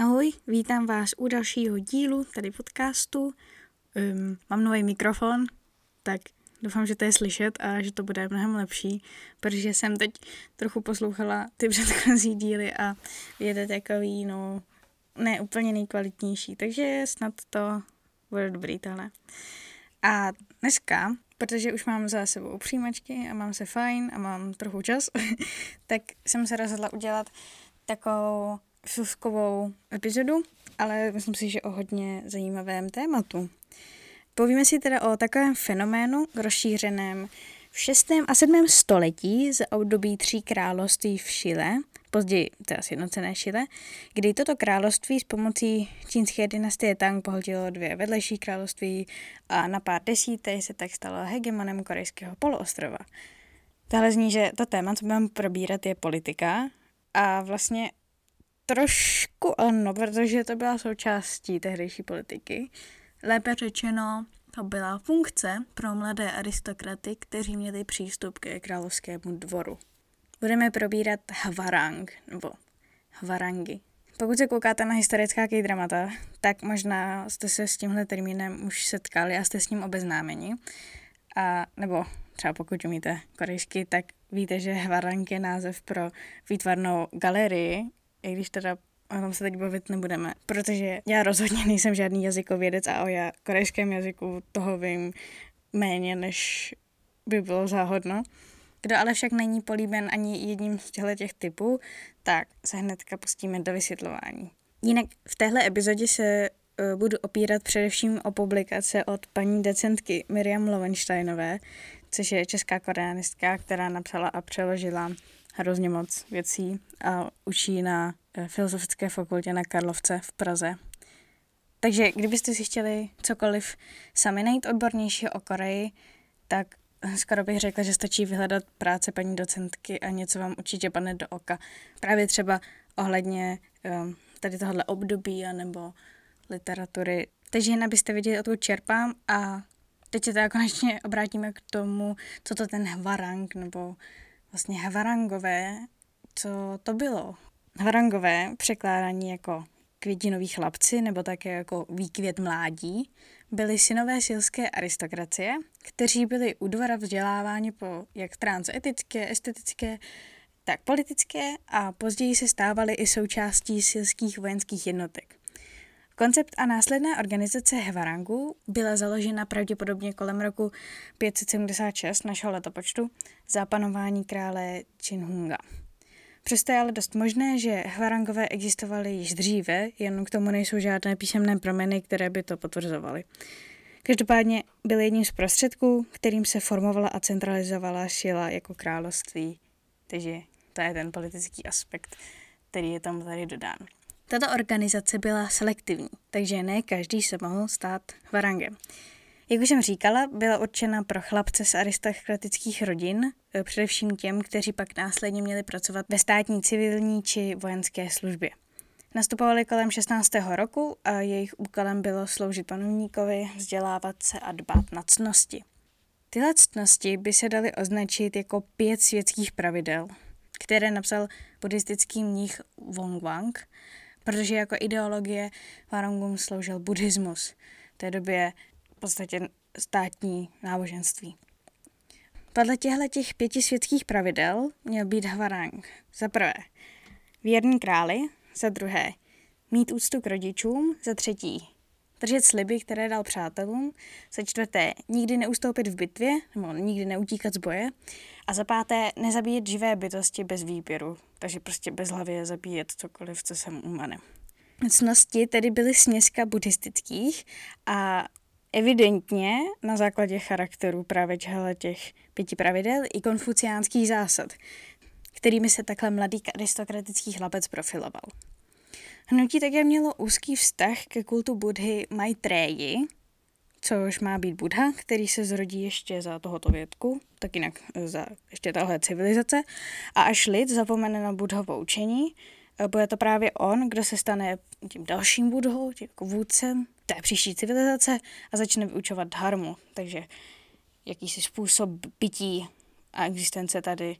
Ahoj, vítám vás u dalšího dílu tady podcastu. Um, mám nový mikrofon, tak doufám, že to je slyšet a že to bude mnohem lepší, protože jsem teď trochu poslouchala ty předchozí díly a je to takový, no, ne úplně nejkvalitnější, takže snad to bude dobrý tohle. A dneska, protože už mám za sebou přijímačky a mám se fajn a mám trochu čas, tak jsem se rozhodla udělat takovou suskovou epizodu, ale myslím si, že o hodně zajímavém tématu. Povíme si teda o takovém fenoménu rozšířeném v 6. a 7. století z období tří království v Šile, později teda sjednocené Šile, kdy toto království s pomocí čínské dynastie Tang pohltilo dvě vedlejší království a na pár desítek se tak stalo hegemonem korejského poloostrova. Tahle zní, že to téma, co budeme probírat, je politika a vlastně trošku ano, protože to byla součástí tehdejší politiky. Lépe řečeno, to byla funkce pro mladé aristokraty, kteří měli přístup ke královskému dvoru. Budeme probírat Hvarang, nebo Hvarangy. Pokud se koukáte na historická dramata, tak možná jste se s tímhle termínem už setkali a jste s ním obeznámeni. A, nebo třeba pokud umíte korejsky, tak víte, že Hvarang je název pro výtvarnou galerii, i když teda o tom se teď bavit nebudeme, protože já rozhodně nejsem žádný jazykovědec a o já korejském jazyku toho vím méně, než by bylo záhodno. Kdo ale však není políben ani jedním z těchto těch typů, tak se hnedka pustíme do vysvětlování. Jinak v téhle epizodě se uh, budu opírat především o publikace od paní decentky Miriam Lovensteinové, což je česká koreanistka, která napsala a přeložila hrozně moc věcí a učí na eh, Filozofické fakultě na Karlovce v Praze. Takže kdybyste si chtěli cokoliv sami najít odbornějšího o Koreji, tak skoro bych řekla, že stačí vyhledat práce paní docentky a něco vám určitě padne do oka. Právě třeba ohledně um, tady tohohle období nebo literatury. Takže jen abyste viděli, odkud čerpám a teď se teda konečně obrátíme k tomu, co to ten hvarang nebo vlastně havarangové, co to bylo. Havarangové překládání jako květinový chlapci nebo také jako výkvět mládí, byli synové silské aristokracie, kteří byli u dvora vzděláváni po jak stránce etické, estetické, tak politické a později se stávali i součástí silských vojenských jednotek. Koncept a následná organizace Hvarangu byla založena pravděpodobně kolem roku 576 našeho letopočtu za panování krále Chinhunga. Přesto je ale dost možné, že Hvarangové existovaly již dříve, jen k tomu nejsou žádné písemné promeny, které by to potvrzovaly. Každopádně byl jedním z prostředků, kterým se formovala a centralizovala Šila jako království. Takže to je ten politický aspekt, který je tam tady dodán. Tato organizace byla selektivní, takže ne každý se mohl stát varangem. Jak už jsem říkala, byla určena pro chlapce z aristokratických rodin, e, především těm, kteří pak následně měli pracovat ve státní civilní či vojenské službě. Nastupovali kolem 16. roku a jejich úkolem bylo sloužit panovníkovi, vzdělávat se a dbát na cnosti. Tyhle ctnosti by se daly označit jako pět světských pravidel, které napsal buddhistický mních Wong Wang protože jako ideologie Falun sloužil buddhismus, v té době v podstatě státní náboženství. Podle těchto těch pěti světských pravidel měl být Hvarang za prvé věrný králi, za druhé mít úctu k rodičům, za třetí držet sliby, které dal přátelům, za čtvrté nikdy neustoupit v bitvě, nebo nikdy neutíkat z boje a za páté nezabíjet živé bytosti bez výběru, takže prostě bez hlavy zabíjet cokoliv, co se mu umane. Cnosti tedy byly směska buddhistických a evidentně na základě charakteru právě těch pěti pravidel i konfuciánských zásad, kterými se takhle mladý aristokratický chlapec profiloval. Hnutí také mělo úzký vztah ke kultu Budhy Maitreyi, což má být Budha, který se zrodí ještě za tohoto vědku, tak jinak za ještě tahle civilizace. A až lid zapomene na Budhovo učení, eh, bude to právě on, kdo se stane tím dalším Budhou, tím jako vůdcem té příští civilizace a začne vyučovat dharmu, takže jakýsi způsob bytí a existence tady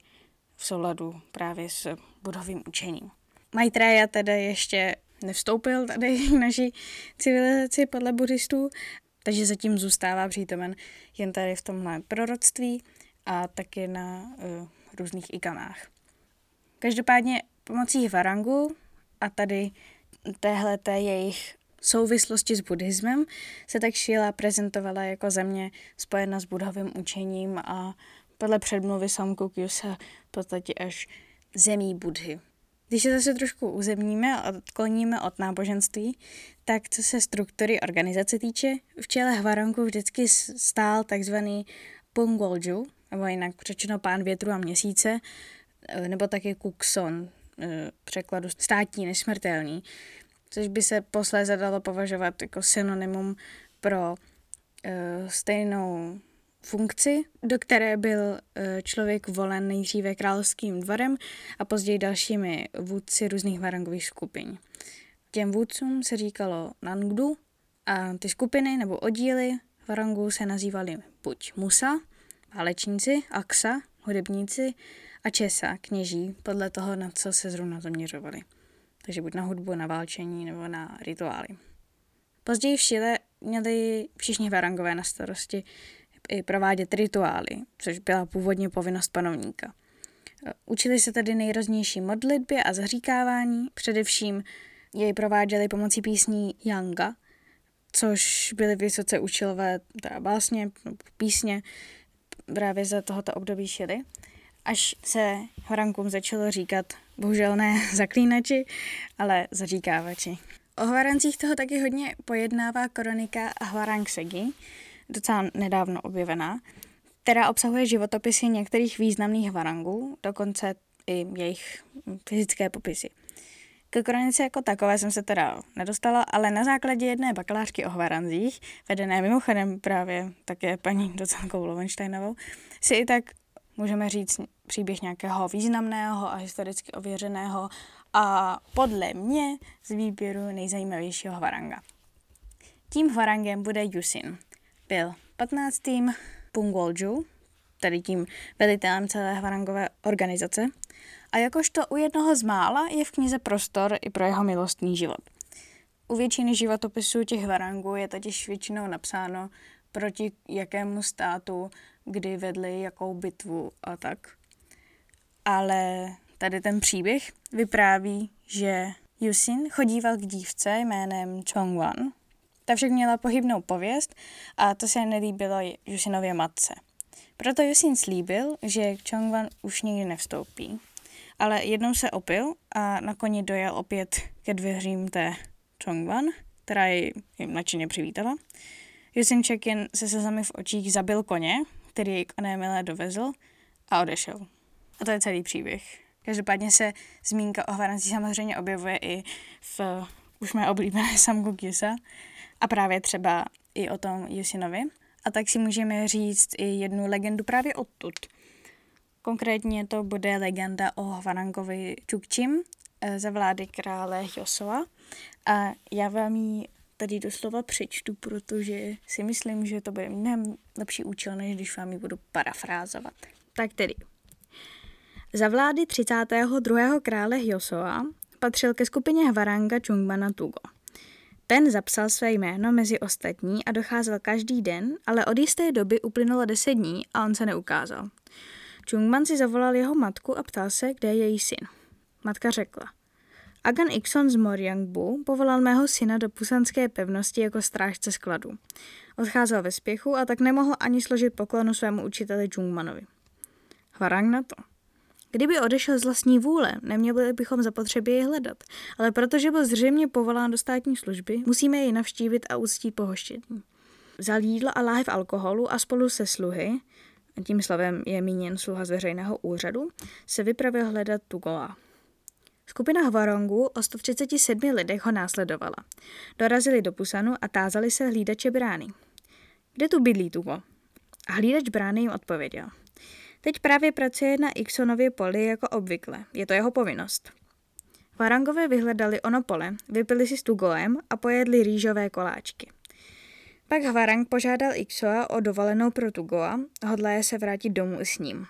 v souladu právě s budovým učením. Maitreya teda ještě nevstoupil tady v naší civilizaci podle buddhistů, takže zatím zůstává přítomen jen tady v tomhle proroctví a taky na uh, různých ikanách. Každopádně pomocí Varangu a tady téhle jejich souvislosti s buddhismem se tak Šíla prezentovala jako země spojena s budhovým učením a podle předmluvy Samkukyu se v podstatě až zemí Budhy. Když se zase trošku uzemníme a odkloníme od náboženství, tak co se struktury organizace týče, v čele Hvaranku vždycky stál takzvaný Pungolju, nebo jinak řečeno pán větru a měsíce, eh, nebo taky Kukson, eh, překladu státní nesmrtelný, což by se posléze dalo považovat jako synonymum pro uh, stejnou funkci, do které byl uh, člověk volen nejdříve královským dvorem a později dalšími vůdci různých varangových skupin. Těm vůdcům se říkalo Nangdu a ty skupiny nebo oddíly varangu se nazývaly buď Musa, válečníci, Aksa, hudebníci a Česa, kněží, podle toho, na co se zrovna zaměřovali takže buď na hudbu, na válčení nebo na rituály. Později v Šile měli všichni varangové na starosti i provádět rituály, což byla původně povinnost panovníka. Učili se tedy nejroznější modlitby a zaříkávání, především jej prováděli pomocí písní Yanga, což byly vysoce účelové teda básně, písně právě za tohoto období šily až se Horankům začalo říkat, bohužel ne zaklínači, ale zaříkávači. O Hvarancích toho taky hodně pojednává kronika Hvarang Segi, docela nedávno objevená, která obsahuje životopisy některých významných Hvarangů, dokonce i jejich fyzické popisy. Ke kronice jako takové jsem se teda nedostala, ale na základě jedné bakalářky o Hvaranzích, vedené mimochodem právě také paní docenkou Lovensteinovou, si i tak můžeme říct příběh nějakého významného a historicky ověřeného a podle mě z výběru nejzajímavějšího Hvaranga. Tím Hvarangem bude Yusin. Byl 15. Pungolju, tedy tím velitelem celé Hvarangové organizace, a jakožto u jednoho z mála je v knize prostor i pro jeho milostný život. U většiny životopisů těch Hvarangů je totiž většinou napsáno, proti jakému státu kdy vedli jakou bitvu a tak. Ale tady ten příběh vypráví, že Yusin chodíval k dívce jménem Chongwan. Ta však měla pohybnou pověst a to se nelíbilo Yusinově matce. Proto Yusin slíbil, že Chongwan už nikdy nevstoupí. Ale jednou se opil a na koni dojel opět ke dveřím té Chongwan, která jej nadšeně přivítala. Yusinček jen se slzami v očích zabil koně který k Anémile dovezl a odešel. A to je celý příběh. Každopádně se zmínka o Hvaranci samozřejmě objevuje i v už mé oblíbené Samgu a právě třeba i o tom Yusinovi. A tak si můžeme říct i jednu legendu právě odtud. Konkrétně to bude legenda o Hvarangovi Čukčim eh, za vlády krále Josova. A já vám ji tady doslova přečtu, protože si myslím, že to bude mnohem lepší účel, než když vám ji budu parafrázovat. Tak tedy. Za vlády 32. krále Hyosoa patřil ke skupině Hvaranga Chungmana Tugo. Ten zapsal své jméno mezi ostatní a docházel každý den, ale od jisté doby uplynulo deset dní a on se neukázal. Chungman si zavolal jeho matku a ptal se, kde je její syn. Matka řekla – Agan Ikson z Morjangbu povolal mého syna do pusanské pevnosti jako strážce skladu. Odcházel ve spěchu a tak nemohl ani složit poklonu svému učiteli Jungmanovi. Hvarang na to. Kdyby odešel z vlastní vůle, neměli bychom zapotřebí jej hledat, ale protože byl zřejmě povolán do státní služby, musíme jej navštívit a uctít pohoštění. Vzal jídlo a láhev alkoholu a spolu se sluhy, tím slovem je míněn sluha z veřejného úřadu, se vypravil hledat Tugoa. Skupina Hvarongu o 137 lidech ho následovala. Dorazili do Pusanu a tázali se hlídače brány. Kde tu bydlí Tuvo? A hlídač brány jim odpověděl. Teď právě pracuje na Ixonově poli jako obvykle. Je to jeho povinnost. Varangové vyhledali ono pole, vypili si s Tugoem a pojedli rýžové koláčky. Pak Hvarang požádal Ixoa o dovolenou pro Tugoa, hodlaje se vrátit domů s ním.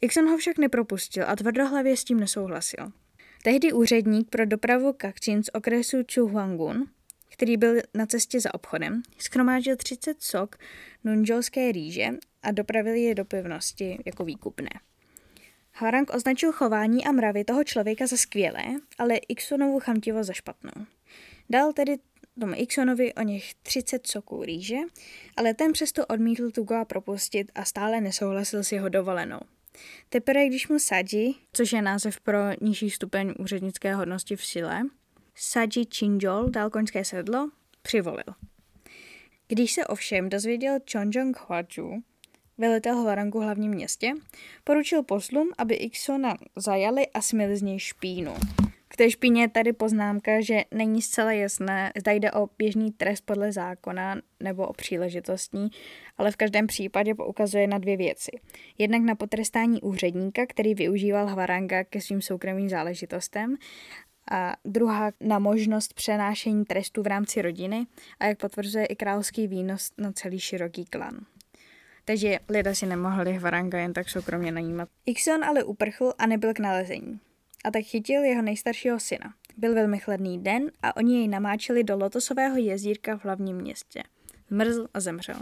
Ixon ho však nepropustil a tvrdohlavě s tím nesouhlasil. Tehdy úředník pro dopravu Kakchin z okresu Chuhuangun, který byl na cestě za obchodem, schromáždil 30 sok nunžolské rýže a dopravil je do pevnosti jako výkupné. Harang označil chování a mravy toho člověka za skvělé, ale Ixonovu chamtivo za špatnou. Dal tedy tomu Ixonovi o něch 30 soků rýže, ale ten přesto odmítl Tugoa propustit a stále nesouhlasil s jeho dovolenou. Teprve když mu Saji, což je název pro nižší stupeň úřednické hodnosti v sile, Saji Chinjol dal koňské sedlo, přivolil. Když se ovšem dozvěděl Chonjong Hwachu, velitel Hvarangu hlavním městě, poručil poslům, aby Ixona zajali a smili z něj špínu. K té špíně je tady poznámka, že není zcela jasné, zda jde o běžný trest podle zákona nebo o příležitostní, ale v každém případě poukazuje na dvě věci. Jednak na potrestání úředníka, který využíval Hvaranga ke svým soukromým záležitostem a druhá na možnost přenášení trestu v rámci rodiny a jak potvrzuje i královský výnos na celý široký klan. Takže lidé si nemohli Hvaranga jen tak soukromně najímat. Ixon ale uprchl a nebyl k nalezení. A tak chytil jeho nejstaršího syna. Byl velmi chladný den a oni jej namáčeli do lotosového jezírka v hlavním městě. Zmrzl a zemřel.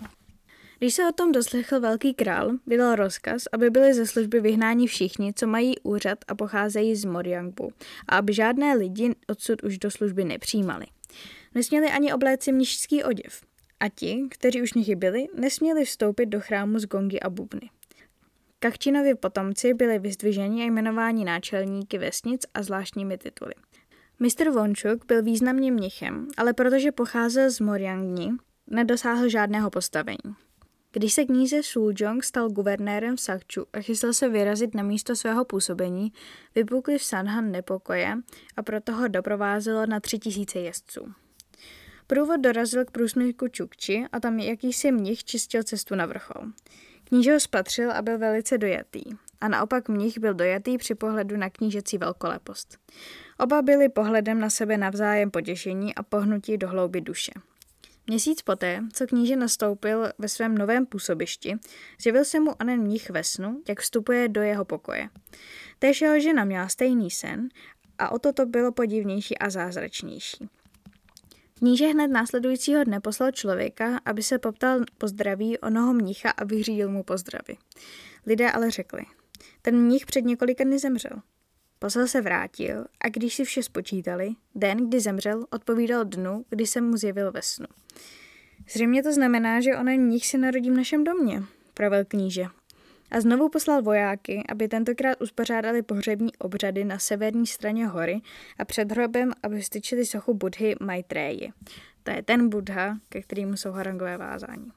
Když se o tom doslechl velký král, vydal rozkaz, aby byli ze služby vyhnáni všichni, co mají úřad a pocházejí z Moriangbu, a aby žádné lidi odsud už do služby nepřijímali. Nesměli ani obléci mnižský oděv. A ti, kteří už nich byli, nesměli vstoupit do chrámu z gongy a bubny. Kachčinovi potomci byli vyzdviženi a jmenováni náčelníky vesnic a zvláštními tituly. Mr. Vončuk byl významným mnichem, ale protože pocházel z Moriangni, nedosáhl žádného postavení. Když se kníze Jong stal guvernérem v Sakču a chystal se vyrazit na místo svého působení, vypukly v Sanhan nepokoje a proto ho doprovázelo na tři tisíce jezdců. Průvod dorazil k průsmyku Čukči a tam jakýsi mnich čistil cestu na vrchol. Kníže ho spatřil a byl velice dojatý. A naopak mnich byl dojatý při pohledu na knížecí velkolepost. Oba byli pohledem na sebe navzájem potěšení a pohnutí do hlouby duše. Měsíc poté, co kníže nastoupil ve svém novém působišti, zjevil se mu onen mnich ve snu, jak vstupuje do jeho pokoje. Též jeho žena měla stejný sen a o to to bylo podivnější a zázračnější. Kníže hned následujícího dne poslal člověka, aby se poptal po zdraví onoho mnicha a vyřídil mu pozdravy. Lidé ale řekli, ten mnich před několika dny zemřel. Posel se vrátil a když si vše spočítali, den, kdy zemřel, odpovídal dnu, kdy se mu zjevil ve snu. Zřejmě to znamená, že onen mnich se narodí v našem domě, pravil kníže. A znovu poslal vojáky, aby tentokrát uspořádali pohřební obřady na severní straně hory a před hrobem, aby styčili sochu Budhy Maitreji. To je ten Budha, ke kterému jsou harangové vázání.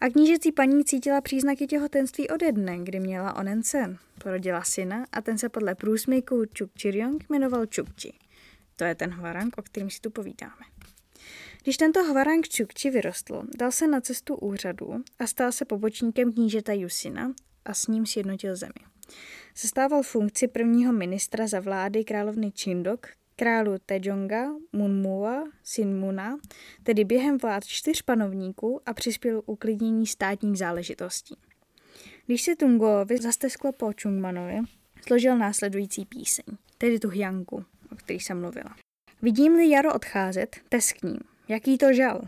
A knížecí paní cítila příznaky těhotenství ode dne, kdy měla onen sen. Porodila syna a ten se podle průsmyku Čukčiryong jmenoval Čukči. To je ten hvarang, o kterém si tu povídáme. Když tento hvarang Čukči vyrostl, dal se na cestu úřadu a stal se pobočníkem knížeta Jusina a s ním sjednotil zemi. Zastával funkci prvního ministra za vlády královny Chindok, králu Tejonga, Munmua, Sinmuna, tedy během vlád čtyř panovníků a přispěl uklidnění státních záležitostí. Když se Tungovi zastesklo po Chungmanovi, složil následující píseň, tedy tu Hyanku, o který jsem mluvila. Vidím-li jaro odcházet, teskním. Jaký to žal.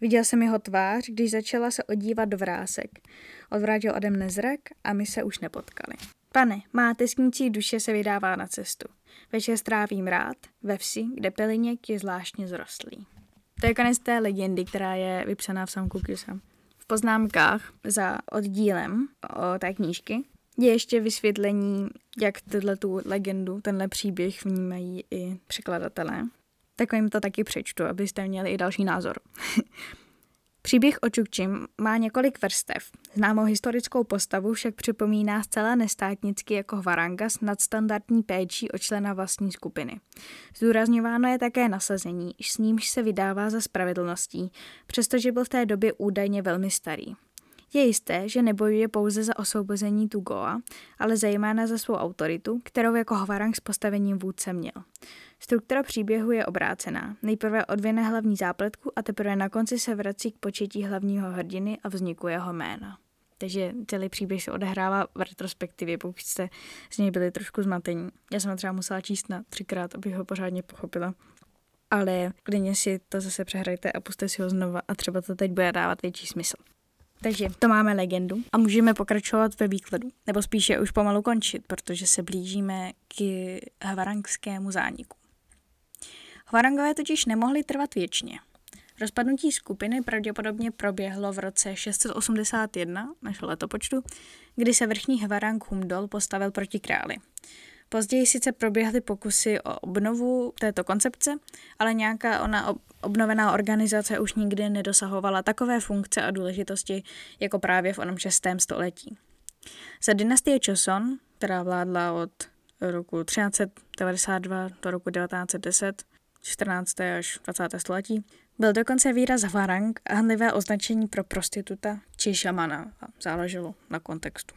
Viděl jsem jeho tvář, když začala se odívat do vrásek. Odvrátil ode mne zrak a my se už nepotkali. Pane, má tesknící duše se vydává na cestu. Večer strávím rád ve vsi, kde peliněk je zvláštně zrostlý. To je konec té legendy, která je vypsaná v samku Kysa. V poznámkách za oddílem o té knížky je ještě vysvětlení, jak tuhle tu legendu, tenhle příběh vnímají i překladatelé. Tak jim to taky přečtu, abyste měli i další názor. Příběh o Čukčim má několik vrstev. Známou historickou postavu však připomíná zcela nestátnicky jako Hvaranga s nadstandardní péčí o člena vlastní skupiny. Zdůrazňováno je také nasazení, s nímž se vydává za spravedlností, přestože byl v té době údajně velmi starý. Je jisté, že nebojuje pouze za osvobození Tugoa, ale zejména za svou autoritu, kterou jako Hvarang s postavením vůdce měl. Struktura příběhu je obrácená. Nejprve odvine hlavní zápletku a teprve na konci se vrací k početí hlavního hrdiny a vzniku jeho jména. takže celý příběh se odehrává v retrospektivě, pokud jste z něj byli trošku zmatení. Já jsem třeba musela číst na třikrát, abych ho pořádně pochopila. Ale klidně si to zase přehrajte a puste si ho znova a třeba to teď bude dávat větší smysl. Takže to máme legendu a můžeme pokračovat ve výkladu, nebo spíše už pomalu končit, protože se blížíme k havarangskému zániku. Hvarangové totiž nemohli trvat věčně. Rozpadnutí skupiny pravděpodobně proběhlo v roce 681 našeho letopočtu, kdy se vrchní Hvarang Humdol postavil proti králi. Později sice proběhly pokusy o obnovu této koncepce, ale nějaká ona obnovená organizace už nikdy nedosahovala takové funkce a důležitosti jako právě v onom 6. století. Za dynastie Choson, která vládla od roku 1392 do roku 1910, 14. až 20. století, byl dokonce výraz hvarang hanlivé označení pro prostituta či šamana a záleželo na kontextu.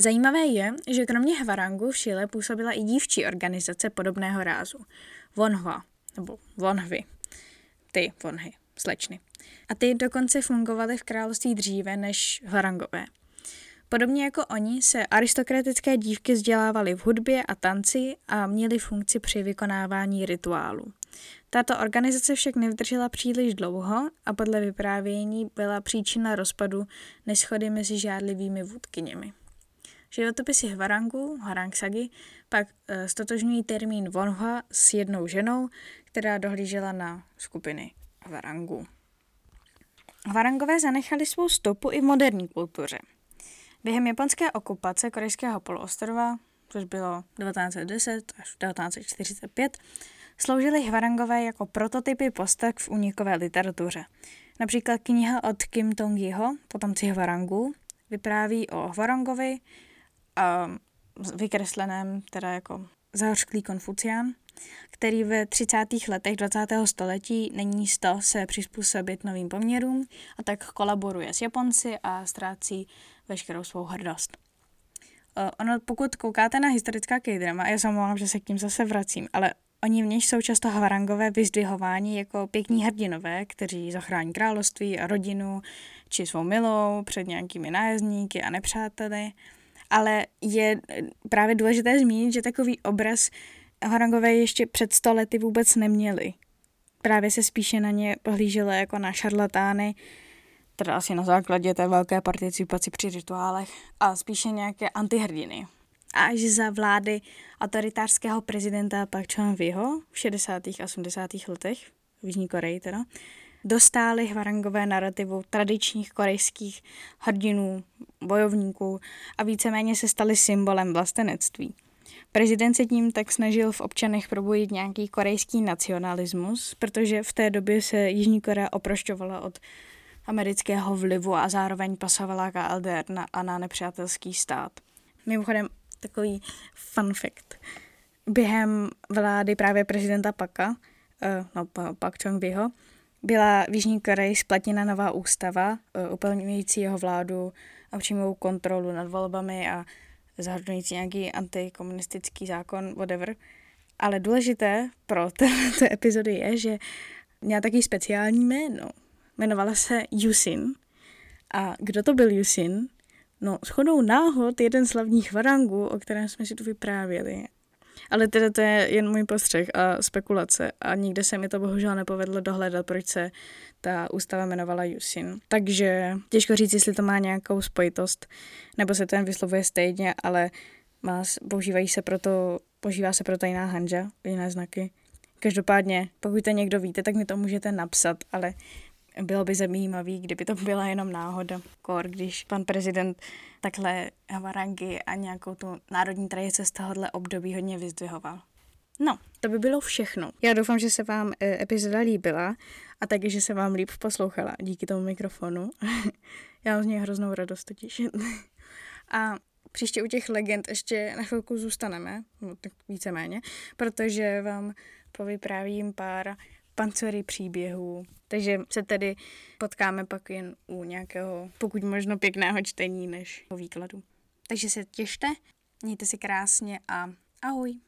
Zajímavé je, že kromě hvarangu v Šile působila i dívčí organizace podobného rázu. Vonhva, nebo Vonhvy. Ty Vonhy, slečny. A ty dokonce fungovaly v království dříve než hvarangové. Podobně jako oni se aristokratické dívky vzdělávaly v hudbě a tanci a měly funkci při vykonávání rituálu. Tato organizace však nevydržela příliš dlouho a podle vyprávění byla příčina rozpadu neschody mezi žádlivými vůdkyněmi. Životopisy Hvarangu, Hvarangsagy, pak stotožňují termín Vonhua s jednou ženou, která dohlížela na skupiny Hvarangu. Hvarangové zanechali svou stopu i v moderní kultuře. Během japonské okupace korejského poloostrova, což bylo 1910 až 1945, sloužily Hvarangové jako prototypy postav v unikové literatuře. Například kniha od Kim Tong-jiho, potomci Hvarangu, vypráví o Hvarangovi, a vykresleném, teda jako zahořklý konfucián, který ve 30. letech 20. století není sto se přizpůsobit novým poměrům a tak kolaboruje s Japonci a ztrácí veškerou svou hrdost. Ono, pokud koukáte na historická k-drama, já se omlouvám, že se k tím zase vracím, ale oni v nich jsou často havarangové vyzdvihováni jako pěkní hrdinové, kteří zachrání království a rodinu, či svou milou před nějakými nájezdníky a nepřáteli ale je eh, právě důležité zmínit, že takový obraz Harangové ještě před sto lety vůbec neměli. Právě se spíše na ně pohlíželo jako na šarlatány, teda asi na základě té velké participaci při rituálech, a spíše nějaké antihrdiny. Až za vlády autoritářského prezidenta Pak Chung-viho v 60. a 80. letech, v Jižní Koreji teda, dostály hvarangové narrativu tradičních korejských hrdinů, bojovníků a víceméně se staly symbolem vlastenectví. Prezident se tím tak snažil v občanech probudit nějaký korejský nacionalismus, protože v té době se Jižní Korea oprošťovala od amerického vlivu a zároveň pasovala KLDR na, a na nepřátelský stát. Mimochodem, takový fun fact. Během vlády právě prezidenta Paka, uh, no Pak Chung-biho, byla v Jižní Koreji splatněna nová ústava, e, uplňující jeho vládu a přímou kontrolu nad volbami a zahrnující nějaký antikomunistický zákon, whatever. Ale důležité pro této epizody je, že měla taky speciální jméno. Jmenovala se Yusin. A kdo to byl Yusin? No, shodou náhod jeden z hlavních varangů, o kterém jsme si tu vyprávěli. Ale teda to je jen můj postřeh a spekulace a nikde se mi to bohužel nepovedlo dohledat, proč se ta ústava jmenovala Yusin. Takže těžko říct, jestli to má nějakou spojitost, nebo se ten vyslovuje stejně, ale má, používají se proto, používá se proto jiná hanja, jiné znaky. Každopádně, pokud to někdo víte, tak mi to můžete napsat, ale bylo by zajímavý, kdyby to byla jenom náhoda. Kor, když pan prezident takhle havarangy a nějakou tu národní tradice z tohohle období hodně vyzdvihoval. No, to by bylo všechno. Já doufám, že se vám e, epizoda líbila a taky, že se vám líp poslouchala díky tomu mikrofonu. Já mám z něj hroznou radost totiž. a příště u těch legend ještě na chvilku zůstaneme, no, tak víceméně, protože vám povyprávím pár pancory příběhů. Takže se tedy potkáme pak jen u nějakého, pokud možno pěkného čtení, než o výkladu. Takže se těšte, mějte si krásně a ahoj.